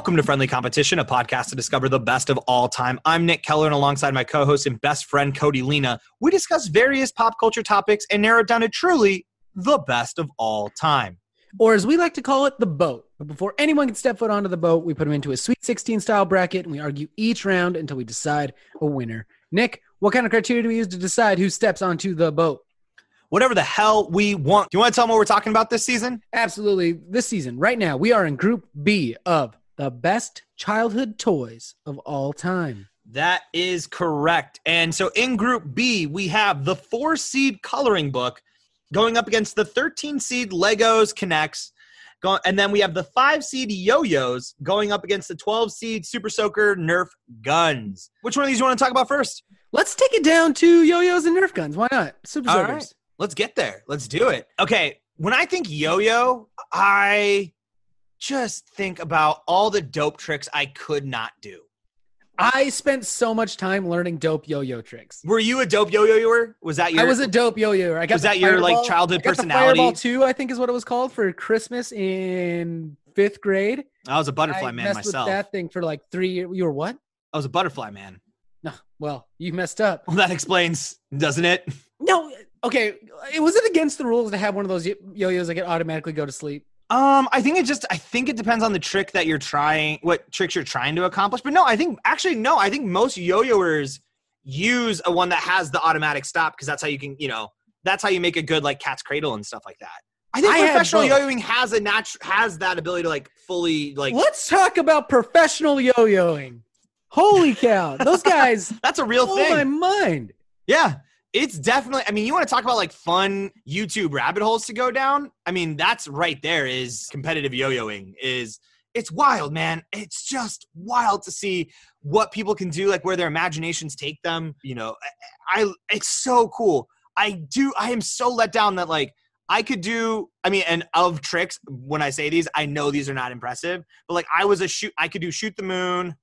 Welcome to Friendly Competition, a podcast to discover the best of all time. I'm Nick Keller, and alongside my co host and best friend, Cody Lena, we discuss various pop culture topics and narrow it down to truly the best of all time. Or as we like to call it, the boat. But before anyone can step foot onto the boat, we put them into a Sweet 16 style bracket and we argue each round until we decide a winner. Nick, what kind of criteria do we use to decide who steps onto the boat? Whatever the hell we want. Do you want to tell them what we're talking about this season? Absolutely. This season, right now, we are in Group B of the best childhood toys of all time. That is correct. And so in Group B, we have the four seed coloring book going up against the 13 seed Legos K'NEX. And then we have the five seed yo-yos going up against the 12 seed Super Soaker Nerf guns. Which one of these you want to talk about first? Let's take it down to yo-yos and Nerf guns. Why not? Super All Soakers. right. Let's get there. Let's do it. Okay. When I think yo-yo, I just think about all the dope tricks I could not do. I spent so much time learning dope yo-yo tricks. Were you a dope yo-yoer? Was that your I was a dope yo-yo. I got Was that your, like, childhood I personality? Fireball two, I think is what it was called for Christmas in fifth grade. I was a butterfly I man messed myself. with that thing for like three years. You were what? I was a butterfly man. No, well, you messed up. Well, that explains, doesn't it? No, okay. It was it against the rules to have one of those yo- yo-yos that could automatically go to sleep. Um, I think it just I think it depends on the trick that you're trying, what tricks you're trying to accomplish. But no, I think actually no, I think most yo-yoers use a one that has the automatic stop because that's how you can, you know, that's how you make a good like cat's cradle and stuff like that. I think I professional yo-yoing has a natural has that ability to like fully like Let's talk about professional yo-yoing. Holy cow, those guys that's a real thing. my mind. Yeah. It's definitely I mean, you want to talk about like fun YouTube rabbit holes to go down? I mean, that's right there is competitive yo-yoing is it's wild, man. It's just wild to see what people can do like where their imaginations take them, you know. I, I it's so cool. I do I am so let down that like I could do I mean and of tricks when I say these, I know these are not impressive, but like I was a shoot I could do shoot the moon.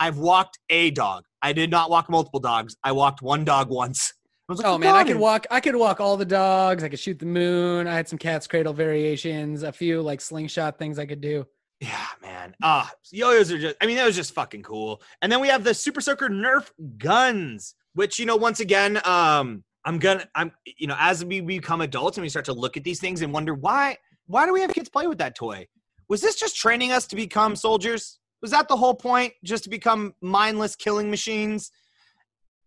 I've walked a dog. I did not walk multiple dogs. I walked one dog once. Like, Oh man, I could walk. I could walk all the dogs. I could shoot the moon. I had some cat's cradle variations. A few like slingshot things I could do. Yeah, man. Ah, yo-yos are just I mean, that was just fucking cool. And then we have the Super Soaker Nerf guns, which, you know, once again, um, I'm gonna I'm you know, as we become adults and we start to look at these things and wonder why why do we have kids play with that toy? Was this just training us to become soldiers? Was that the whole point? Just to become mindless killing machines?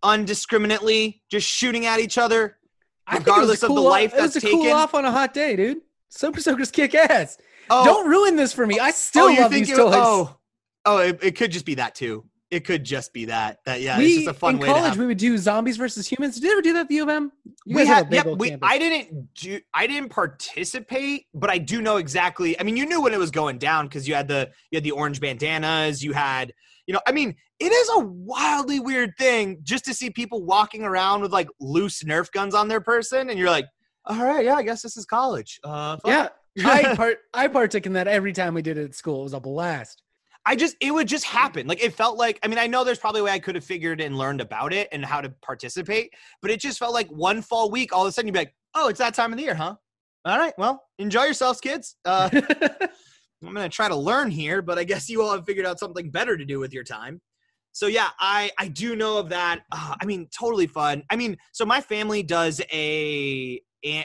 Undiscriminately, just shooting at each other? I think it was Regardless a of the life off, it was that's a cool off on a hot day, dude. Super Soakers kick ass. Oh, Don't ruin this for me. I still oh, love these toys. oh, oh, it, it could just be that too. It could just be that. That yeah, we it's just a fun in way to college we would do zombies versus humans. Did you ever do that at the U of M? You we had, yep, we, campus. I didn't do, I didn't participate, but I do know exactly. I mean, you knew when it was going down because you had the you had the orange bandanas. You had, you know, I mean, it is a wildly weird thing just to see people walking around with like loose Nerf guns on their person, and you're like, all right, yeah, I guess this is college. Uh, yeah, I part I partook in that every time we did it at school. It was a blast. I just it would just happen. Like it felt like I mean I know there's probably a way I could have figured and learned about it and how to participate, but it just felt like one fall week all of a sudden you'd be like, oh, it's that time of the year, huh? All right, well, enjoy yourselves, kids. Uh, I'm gonna try to learn here, but I guess you all have figured out something better to do with your time. So yeah, I I do know of that. Uh, I mean, totally fun. I mean, so my family does a,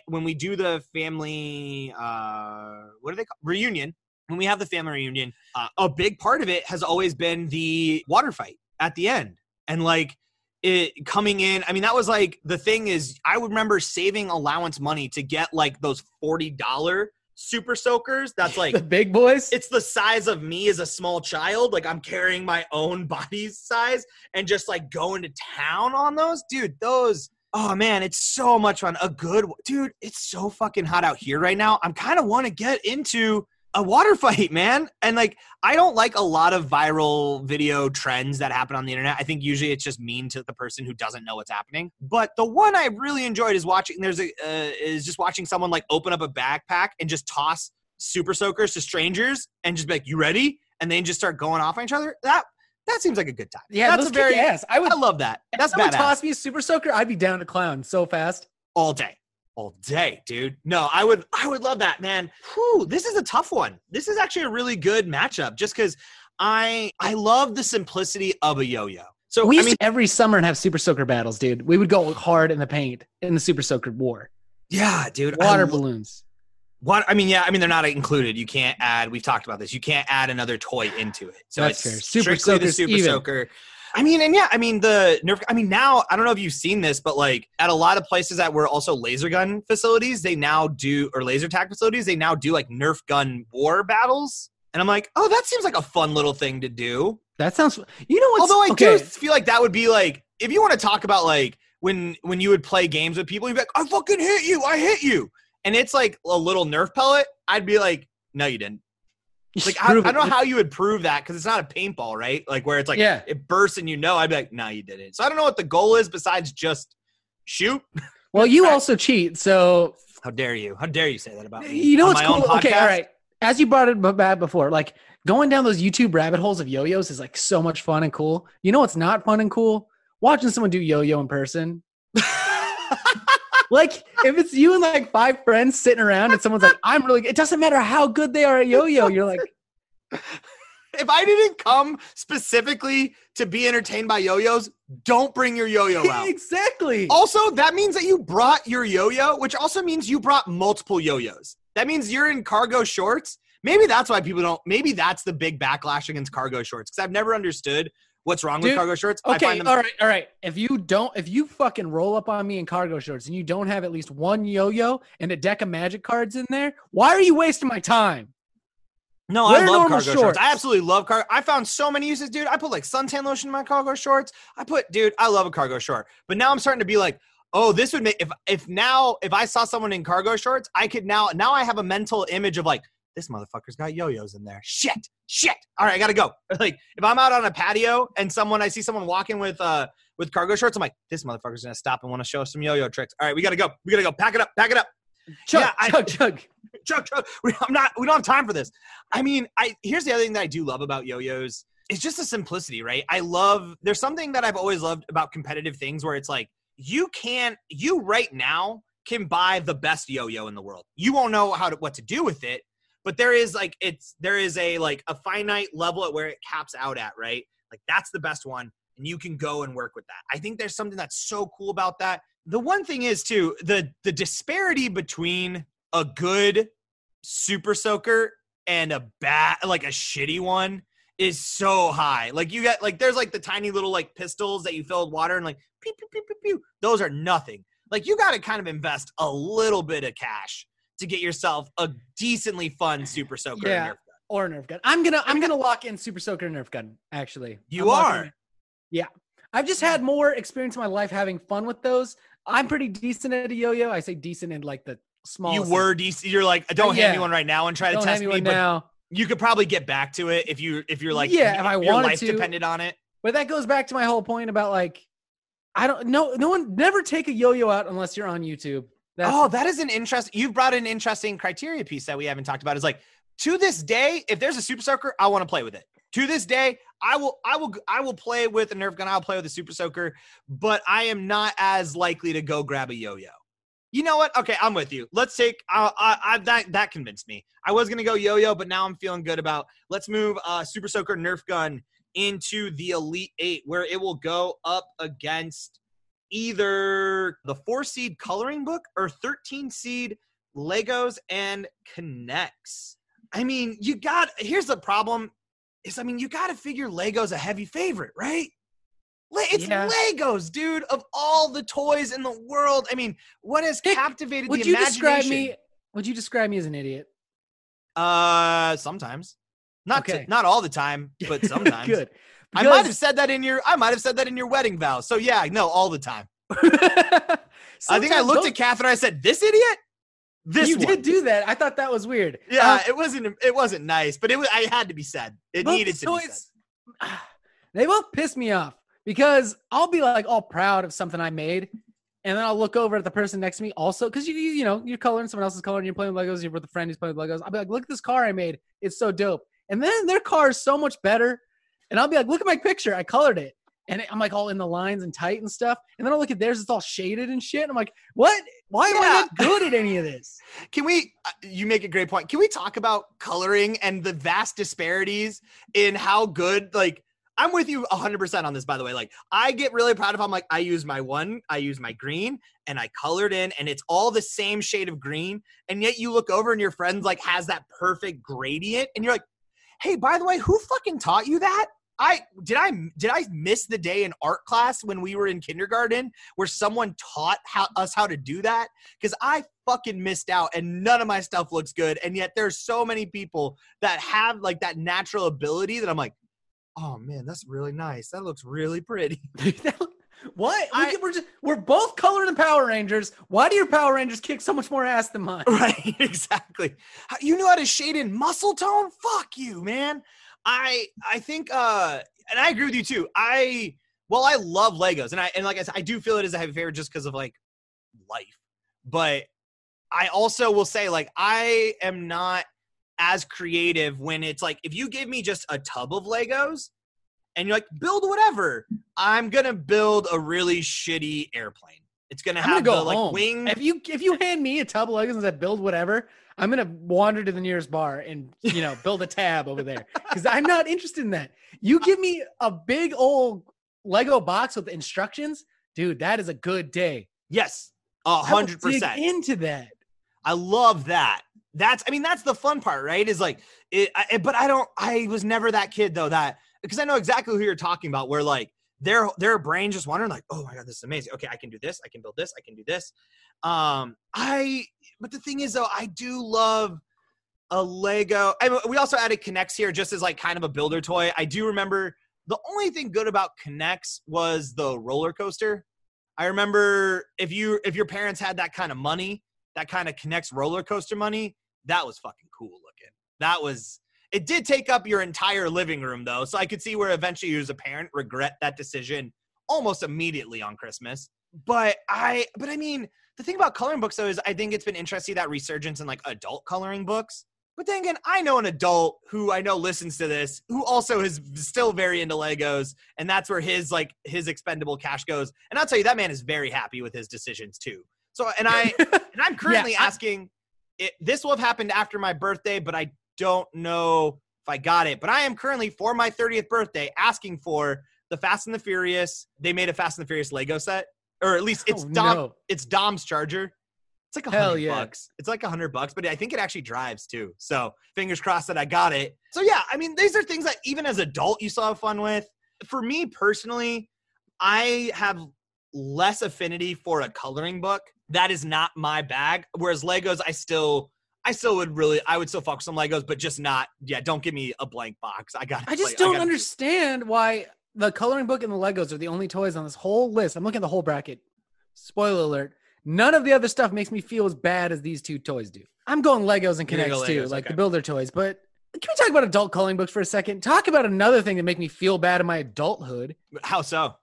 when we do the family uh what are they call reunion when we have the family reunion, uh, a big part of it has always been the water fight at the end. And like it coming in, I mean, that was like the thing is, I would remember saving allowance money to get like those $40 super soakers. That's like, the big boys. it's the size of me as a small child. Like I'm carrying my own body size and just like going to town on those. Dude, those. Oh man, it's so much fun. A good dude, it's so fucking hot out here right now. I'm kind of want to get into a water fight, man. And like I don't like a lot of viral video trends that happen on the internet. I think usually it's just mean to the person who doesn't know what's happening. But the one I really enjoyed is watching there's a uh, is just watching someone like open up a backpack and just toss super soakers to strangers and just be like, "You ready?" and then just start going off on each other. That that seems like a good time. yeah, that's a very. ass. I would. I love that. That's someone badass. toss me a super soaker. I'd be down to clown so fast. all day all day dude no i would i would love that man Whew, this is a tough one this is actually a really good matchup just because I I love the simplicity of a yo-yo. So we I mean, every summer and have Super Soaker battles, dude. We would go hard in the paint in the Super Soaker war. yeah, dude. I Water lo- balloons. What I mean, yeah, I mean they're not included. You can't add. We've talked about this. You can't add another toy into it. So That's it's fair. Super strictly the Soaker's Super even. Soaker. I mean, and yeah, I mean the Nerf. I mean now I don't know if you've seen this, but like at a lot of places that were also laser gun facilities, they now do or laser tag facilities, they now do like Nerf gun war battles. And I'm like, oh, that seems like a fun little thing to do. That sounds. You know what's Although I okay. do feel like that would be like if you want to talk about like when when you would play games with people, you'd be like, I fucking hit you, I hit you, and it's like a little Nerf pellet. I'd be like, no, you didn't. Like I, I don't know how you would prove that because it's not a paintball, right? Like where it's like Yeah. it bursts and you know. I'd be like, no, you didn't. So I don't know what the goal is besides just shoot. Well, you also cheat, so How dare you? How dare you say that about me? you know what's cool. Okay, all right. As you brought it back before, like going down those YouTube rabbit holes of yo-yos is like so much fun and cool. You know what's not fun and cool? Watching someone do yo-yo in person. Like if it's you and like five friends sitting around and someone's like, "I'm really," it doesn't matter how good they are at yo-yo. You're like, if I didn't come specifically to be entertained by yo-yos, don't bring your yo-yo out. exactly. Also, that means that you brought your yo-yo, which also means you brought multiple yo-yos. That means you're in cargo shorts. Maybe that's why people don't. Maybe that's the big backlash against cargo shorts because I've never understood what's wrong with cargo shorts. I Okay, find them. all right, all right. If you don't, if you fucking roll up on me in cargo shorts and you don't have at least one yo-yo and a deck of magic cards in there, why are you wasting my time? No, Wear I love cargo shorts. shorts. I absolutely love cargo. I found so many uses, dude. I put like suntan lotion in my cargo shorts. I put, dude, I love a cargo short. But now I'm starting to be like, oh, this would make if if now if I saw someone in cargo shorts, I could now now I have a mental image of like this motherfucker's got yo-yos in there. Shit, shit. All right, I gotta go. Like if I'm out on a patio and someone I see someone walking with uh with cargo shorts, I'm like, this motherfucker's gonna stop and want to show us some yo-yo tricks. All right, we gotta go. We gotta go. Pack it up. Pack it up. Chug, Yeah, I- chug, chug. Chuck, Chuck, we, I'm not. We don't have time for this. I mean, I here's the other thing that I do love about yo-yos. It's just the simplicity, right? I love. There's something that I've always loved about competitive things where it's like you can, you right now can buy the best yo-yo in the world. You won't know how to what to do with it, but there is like it's there is a like a finite level at where it caps out at, right? Like that's the best one, and you can go and work with that. I think there's something that's so cool about that. The one thing is too the the disparity between a good super soaker and a bad like a shitty one is so high. Like you got like there's like the tiny little like pistols that you fill with water and like pew pew pew pew pew. Those are nothing. Like you got to kind of invest a little bit of cash to get yourself a decently fun super soaker. Yeah. Nerf gun. Or Nerf gun. I'm gonna I'm gonna lock in Super Soaker Nerf gun. Actually, You I'm are? Yeah, I've just had more experience in my life having fun with those. I'm pretty decent at a yo-yo. I say decent in like the small. You were DC. You're like, don't hand me one right now and try to Don't test have me, but now. you could probably get back to it if you if you're like Yeah, if I your wanted life to. depended on it. But that goes back to my whole point about like, I don't no no one never take a yo-yo out unless you're on YouTube. That's, oh, that is an interesting. You've brought an interesting criteria piece that we haven't talked about. Is like to this day, if there's a super soaker, I want to play with it. To this day, I will, I will, I will play with a Nerf gun. I'll play with a super soaker, but I am not as likely to go grab a yo-yo. You know what? Okay, I'm with you. Let's take. Uh, I, I, that that convinced me. I was gonna go yo-yo, but now I'm feeling good about. Let's move uh, super soaker Nerf gun into the elite eight, where it will go up against either the four seed coloring book or 13 seed Legos and K'NEX. I mean, you got here's the problem is I mean, you got to figure Legos a heavy favorite, right? It's Yeah. Legos, dude, of all the toys in the world. I mean, what has Nick, captivated would the you imagination? describe me? Would you describe me as an idiot? Uh, sometimes. Not to- not all the time, but sometimes. Good. I might have said that in your I might have said that in your wedding vows. So yeah, no, all the time. I think I looked at Catherine. I said, "This idiot." This you one. did do that. I thought that was weird. Yeah, Um, it wasn't. It wasn't nice, but it was. I had to be said. It needed to be said. they both piss me off because I'll be like all proud of something I made, and then I'll look over at the person next to me also because you you you know you're coloring someone else's color and you're playing with Legos. You're with a friend who's playing with Legos. I'll be like, look at this car I made. It's so dope. And then their car is so much better, and I'll be like, look at my picture. I colored it, and I'm like all in the lines and tight and stuff. And then I look at theirs; it's all shaded and shit. And I'm like, what? Why am I not good at any of this? Can we? Uh, you make a great point. Can we talk about coloring and the vast disparities in how good? Like, I'm with you 100 percent on this. By the way, like, I get really proud of. how I'm like, I use my one, I use my green, and I colored in, and it's all the same shade of green. And yet, you look over and your friend's like has that perfect gradient, and you're like, Hey, by the way, who fucking taught you that? I did I did I miss the day in art class when we were in kindergarten where someone taught how, us how to do that? because I fucking missed out and none of my stuff looks good. And yet there's so many people that have like that natural ability that I'm like, oh man, that's really nice. That looks really pretty. what? I- we, we're just we're both colored in Power Rangers. Why do your Power Rangers kick so much more ass than mine? right, exactly. You knew how to shade in muscle tone? Fuck you, man. I I think uh and I agree with you too. I well, I love Legos and I and like I said, I do feel it as a heavy favorite just because of like life. But I also will say, like, I am not as creative when it's like if you give me just a tub of Legos and you're like, build whatever, I'm gonna build a really shitty airplane. It's gonna I'm gonna have go the like wing. If you if you hand me a tub of Legos and said build whatever, I'm gonna wander to the nearest bar and you know build a tab over there because I'm not interested in that. You give me a big old Lego box with instructions, dude. That is a good day. Yes, a hundred percent into that. I love that. That's, I mean, that's the fun part, right? Is like, it, I, but I don't, I was never that kid though, that, because I know exactly who you're talking about, where like their, their brain just wondering, like, oh my God, this is amazing. Okay, I can do this. I can build this. I can do this. Um, I, but the thing is though, I do love a Lego. I, we also added K'NEX here just as like kind of a builder toy. I do remember the only thing good about K'NEX was the roller coaster. I remember if you if your parents had that kind of money, that kind of K'NEX roller coaster money, that was fucking cool looking. That was it did take up your entire living room though. So I could see where eventually you as a parent regret that decision almost immediately on Christmas. But I but I mean, the thing about coloring books though is I think it's been interesting that resurgence in like adult coloring books. But then again, I know an adult who I know listens to this who also is still very into Legos, and that's where his like his expendable cash goes. And I'll tell you, that man is very happy with his decisions too. So, and I and I'm currently I- asking, it, this will have happened after my birthday, but I don't know if I got it. But I am currently for my 30th birthday asking for the Fast and the Furious. They made a Fast and the Furious Lego set, or at least it's Oh, Dom. no. It's Dom's Charger. It's like a Hell hundred yeah. bucks. It's like a hundred bucks, but I think it actually drives too. So fingers crossed that I got it. So yeah, I mean, these are things that even as adult you still have fun with. For me personally, I have less affinity for a coloring book. That is not my bag. Whereas Legos, I still, I still would really, I would still fuck with some Legos, but just not. Yeah, don't give me a blank box. I got. I just don't understand why the coloring book and the Legos are the only toys on this whole list. I'm looking at the whole bracket. Spoiler alert. None of the other stuff makes me feel as bad as these two toys do. I'm going Legos and K'NEX go too, like okay. the builder toys. But can we talk about adult coloring books for a second? Talk about another thing that make me feel bad in my adulthood. How so?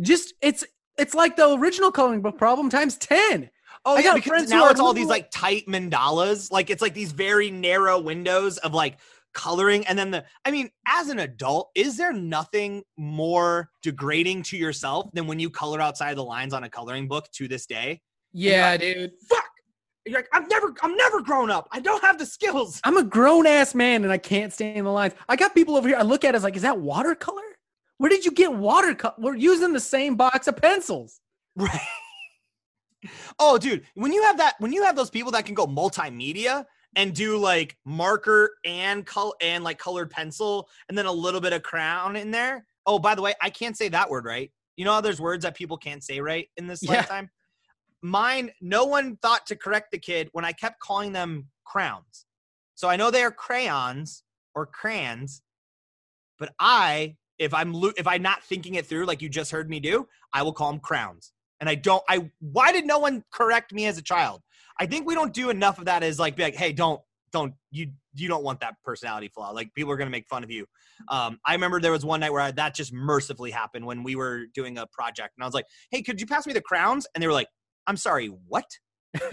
Just it's it's like the original coloring book problem times 10. Oh I yeah, because now it's all these like tight mandalas. Like it's like these very narrow windows of like coloring and then the I mean, as an adult, is there nothing more degrading to yourself than when you color outside the lines on a coloring book to this day? Yeah, dude. Fuck. You're like, I've never I'm never grown up. I don't have the skills. I'm a grown ass man and I can't stay in the lines. I got people over here. I look at it as like, is that watercolor? Where did you get watercolor? We're using the same box of pencils. Right. Oh, dude, when you have that, when you have those people that can go multimedia and do like marker and color and like colored pencil and then a little bit of crown in there. Oh, by the way, I can't say that word right. You know how there's words that people can't say right in this Yeah. lifetime? Mine, no one thought to correct the kid when I kept calling them crowns. So I know they are crayons or crayons, but I, if I'm lo- if I'm not thinking it through like you just heard me do, I will call them crowns. And I don't. I why did no one correct me as a child? I think we don't do enough of that. As like, be like, hey, don't don't you you don't want that personality flaw. Like people are gonna make fun of you. Um, I remember there was one night where I, that just mercifully happened when we were doing a project, and I was like, hey, could you pass me the crowns? And they were like, I'm sorry, what?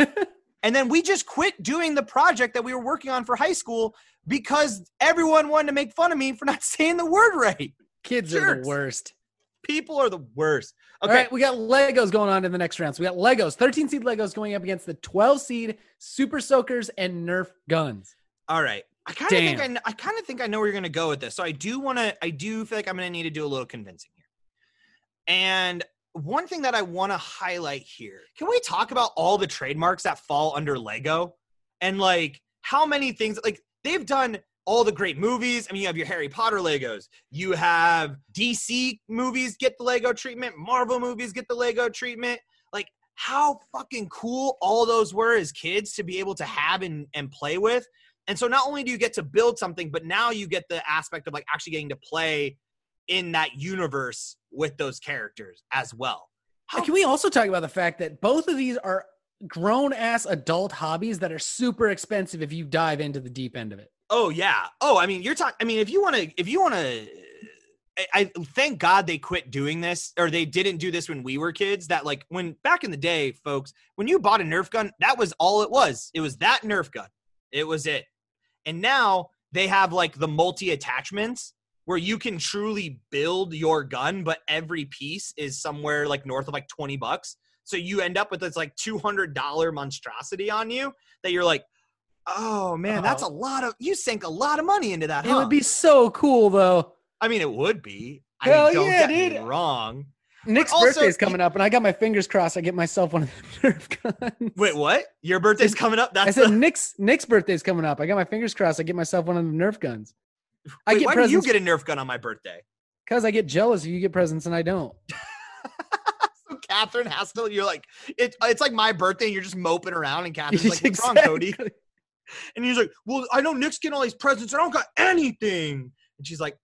And then we just quit doing the project that we were working on for high school because everyone wanted to make fun of me for not saying the word right. Kids are the worst. People are the worst. Okay. All right, we got Legos going on in the next round. So we got Legos, 13 seed Legos going up against the 12 seed Super Soakers and Nerf guns. All right. I kind of think I, I kind of think I know where you're going to go with this. So I do want to I do feel like I'm going to need to do a little convincing here. And one thing that I want to highlight here. Can we talk about all the trademarks that fall under Lego and like how many things like they've done all the great movies. I mean, you have your Harry Potter Legos. You have DC movies get the Lego treatment. Marvel movies get the Lego treatment. Like how fucking cool all those were as kids to be able to have and, and play with. And so not only do you get to build something, but now you get the aspect of like actually getting to play in that universe with those characters as well. How Can we also talk about the fact that both of these are grown ass adult hobbies that are super expensive if you dive into the deep end of it? Oh yeah. Oh, I mean, you're talking. I mean, if you want to, if you want to, I, I thank God they quit doing this, or they didn't do this when we were kids. That like when back in the day, folks, when you bought a Nerf gun, that was all it was. It was that Nerf gun. It was it. And now they have like the multi attachments where you can truly build your gun, but every piece is somewhere like north of like twenty bucks. So you end up with this like two hundred dollar monstrosity on you that you're like, oh man, that's uh-huh. a Oh. lot of you sank a lot of money into that. It Huh? would be so cool though. I mean, it would be. I Hell mean, don't yeah, get me dude. wrong. Nick's also- birthday's coming up, and I got my fingers crossed. I get myself one of the Nerf guns. Wait, what? Your birthday's coming up? I said the, Nick's Nick's birthday's coming up. I got my fingers crossed. I get myself one of the Nerf guns. I get why do you get a Nerf gun on my birthday? because I get jealous if you get presents and I don't. So Catherine has to. You're like, it, it's like my birthday, and you're just moping around, and Catherine's like, "What's wrong, Cody?" And he's like, "Well, I know Nick's getting all these presents, I don't got anything." And she's like,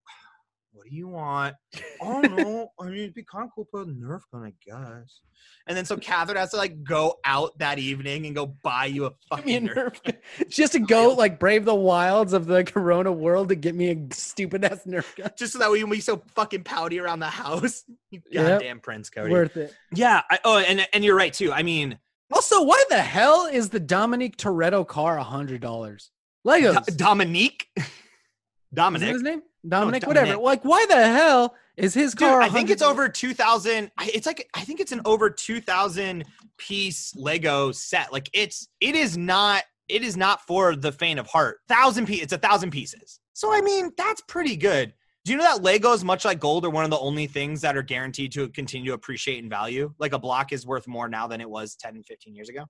"What do you want?" oh no, I mean, it'd be kind of cool to put a Nerf gun, I guess. And then so Catherine has to like go out that evening and go buy you a me a fucking Nerf. Gun. Just to go like brave the wilds of the Corona world to get me a stupid ass Nerf gun. just so that we can be so fucking pouty around the house. You Yep. goddamn Prince Cody. Worth it. yeah. I, oh, and and you're right too. I mean, Also, why the hell is the Dominique Toretto car a hundred dollars? Legos. Do- Dominique, Dominic. his name? Dominic, Dominic. whatever. Like, why the hell is his Dude, car? I think it's over two thousand. It's like I think it's an over two thousand piece Lego set. Like it's it is not it is not for the faint of heart. Thousand piece. It's a thousand pieces. So I mean that's pretty good. Do you know that Legos, much like gold, are one of the only things that are guaranteed to continue to appreciate in value? Like a block is worth more now than it was 10 and 15 years ago.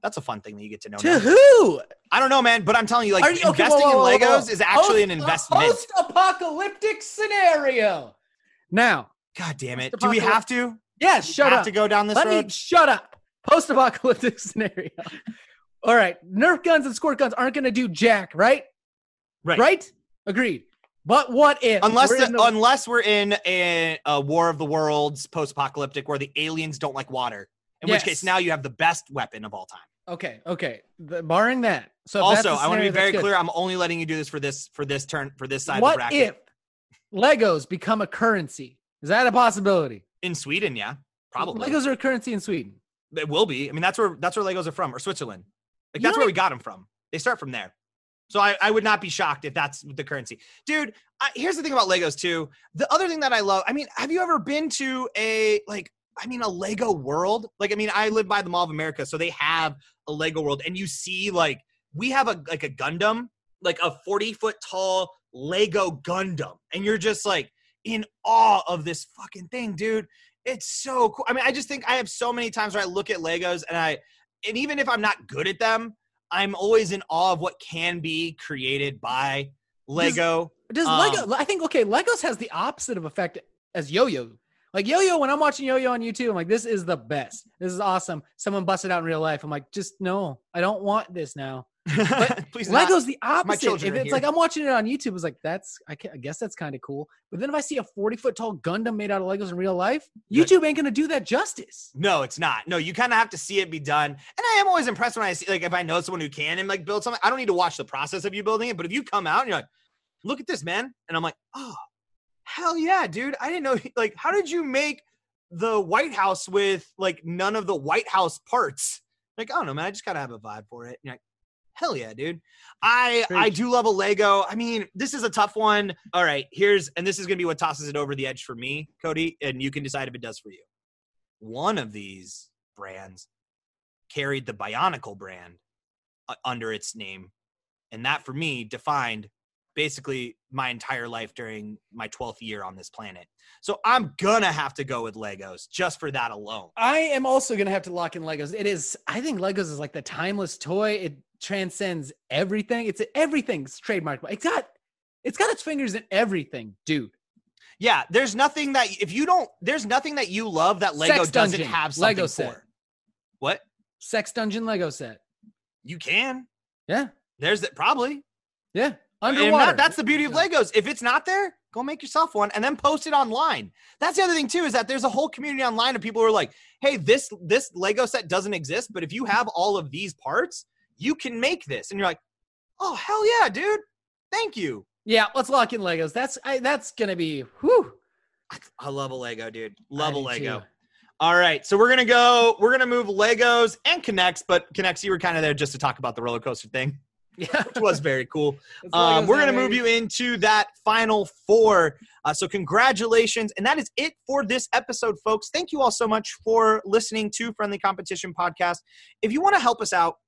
That's a fun thing that you get to know. to now. who? I don't know, man, but I'm telling you, like Are you- okay, investing whoa, whoa, in whoa, whoa. Legos is actually an Post- uh, investment. Post-apocalyptic scenario. Now, God damn it! Do we have to? yes, shut have up. to go down this Let road? me shut up. Post-apocalyptic scenario. All right, Nerf guns and squirt guns aren't going to do jack, right? Right. Right. Agreed. But what if unless we're the, in the- unless we're in a, a War of the Worlds post-apocalyptic where the aliens don't like water, in which case now you have the best weapon of all time. okay, okay, the, barring that. So also, I want to be very clear. I'm only letting you do this for this for this turn for this side of the What bracket. if Legos become a currency? Is that a possibility? in Sweden, yeah, probably Legos are a currency in Sweden. it will be. I mean, that's where that's where Legos are from, or Switzerland. Like You that's where we got them from. They start from there. So I, I would not be shocked if that's the currency, dude. I, here's the thing about Legos too. The other thing that I love. I mean, have you ever been to a like? I mean, a Lego World. Like, I mean, I live by the Mall of America, so they have a Lego World, and you see like we have a like a Gundam, like a 40 foot tall Lego Gundam, and you're just like in awe of this fucking thing, dude. It's so cool. I mean, I just think I have so many times where I look at Legos and I, and even if I'm not good at them, I'm always in awe of what can be created by Lego. Does Um, Lego? I think okay. Legos has the opposite of effect as Yo-Yo. Like Yo-Yo, when I'm watching Yo-Yo on YouTube, I'm like, this is the best. This is awesome. Someone busted out in real life. I'm like, just no, I don't want this now. Please, not. Lego's the opposite. If it's like I'm watching it on YouTube, it's like that's I, I guess that's kind of cool. But then if I see a 40 foot tall Gundam made out of Legos in real life. YouTube ain't gonna do that justice. No, it's not. No, you kind of have to see it be done. And I am always impressed when I see, like, if I know someone who can and like build something. I don't need to watch the process of you building it, but if you come out and you're like, "Look at this, man," and I'm like, "Oh, hell yeah, dude! I didn't know. Like, how did you make the White House with like none of the White House parts?" Like, I don't know, man. I just gotta have a vibe for it. Like, Hell yeah, dude. I I do love a Lego. I mean, this is a tough one. All right, here's and this is gonna be what tosses it over the edge for me, Cody, and you can decide if it does for you. One of these brands carried the Bionicle brand uh, under its name, and that for me defined basically my entire life during my 12th year on this planet. So I'm gonna have to go with Legos just for that alone. I am also gonna have to lock in Legos. It is, I think Legos is like the timeless toy. It transcends everything. It's everything's trademark. It's got, it's got its fingers in everything, dude. Yeah, there's nothing that if you don't, there's nothing that you love that Lego Sex doesn't Dungeon, have something Lego for. set. What? Sex Dungeon Lego set. You can. Yeah, There's that probably. yeah. Underwater. that- that's the beauty of Legos. If it's not there, go make yourself one and then post it online. That's the other thing too is that there's a whole community online of people who are like, "Hey, this this Lego set doesn't exist, but if you have all of these parts, you can make this." And you're like, "Oh, hell yeah, dude. Thank you." Yeah, let's lock in Legos. That's I, that's gonna be whew. I love a Lego, dude. Love a I do Lego. too. All right, so we're gonna go. We're gonna move Legos and K'NEX, but K'NEX, you were kind of there just to talk about the roller coaster thing, Yeah, which was very cool. Um, we're going to move you into that final four. Uh, so, congratulations. And that is it for this episode, folks. Thank you all so much for listening to Friendly Competition Podcast. If you want to help us out, a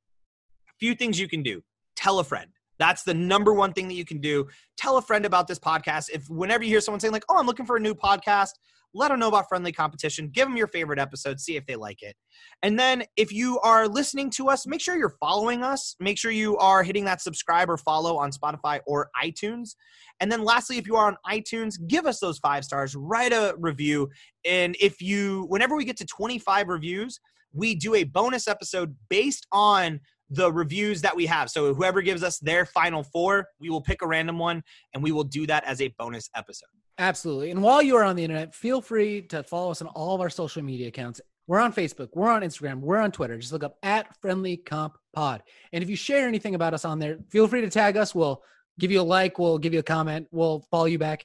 few things you can do tell a friend. That's the number one thing that you can do. Tell a friend about this podcast. If whenever you hear someone saying, like, oh, I'm looking for a new podcast, let them know about Friendly Competition. Give them your favorite episode, see if they like it. And then if you are listening to us, make sure you're following us. Make sure you are hitting that subscribe or follow on Spotify or iTunes. And then lastly, if you are on iTunes, give us those five stars, write a review. And if you, whenever we get to 25 reviews, we do a bonus episode based on the reviews that we have. So whoever gives us their final four, we will pick a random one and we will do that as a bonus episode. Absolutely. And while you are on the internet, feel free to follow us on all of our social media accounts. We're on Facebook, we're on Instagram, we're on Twitter. Just look up at Friendly Comp Pod. And if you share anything about us on there, feel free to tag us. We'll give you a like, we'll give you a comment, we'll follow you back.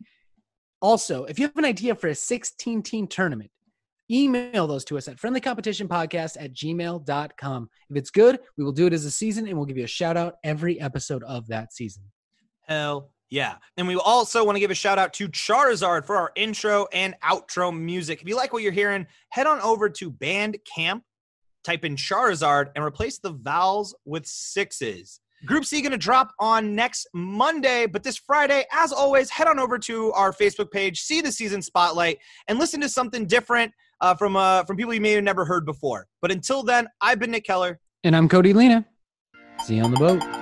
Also, if you have an idea for a 16 team tournament, email those to us at friendlycompetitionpodcast at gmail.com. If it's good, we will do it as a season and we'll give you a shout out every episode of that season. Hell yeah. And we also want to give a shout out to Charizard for our intro and outro music. If you like what you're hearing, head on over to Bandcamp, type in Charizard, and replace the vowels with sixes. Group C going to drop on next Monday, but this Friday, as always, head on over to our Facebook page, see the season spotlight, and listen to something different uh, from uh, from people you may have never heard before. But until then, I've been Nick Keller. And I'm Cody Lena. See you on the boat.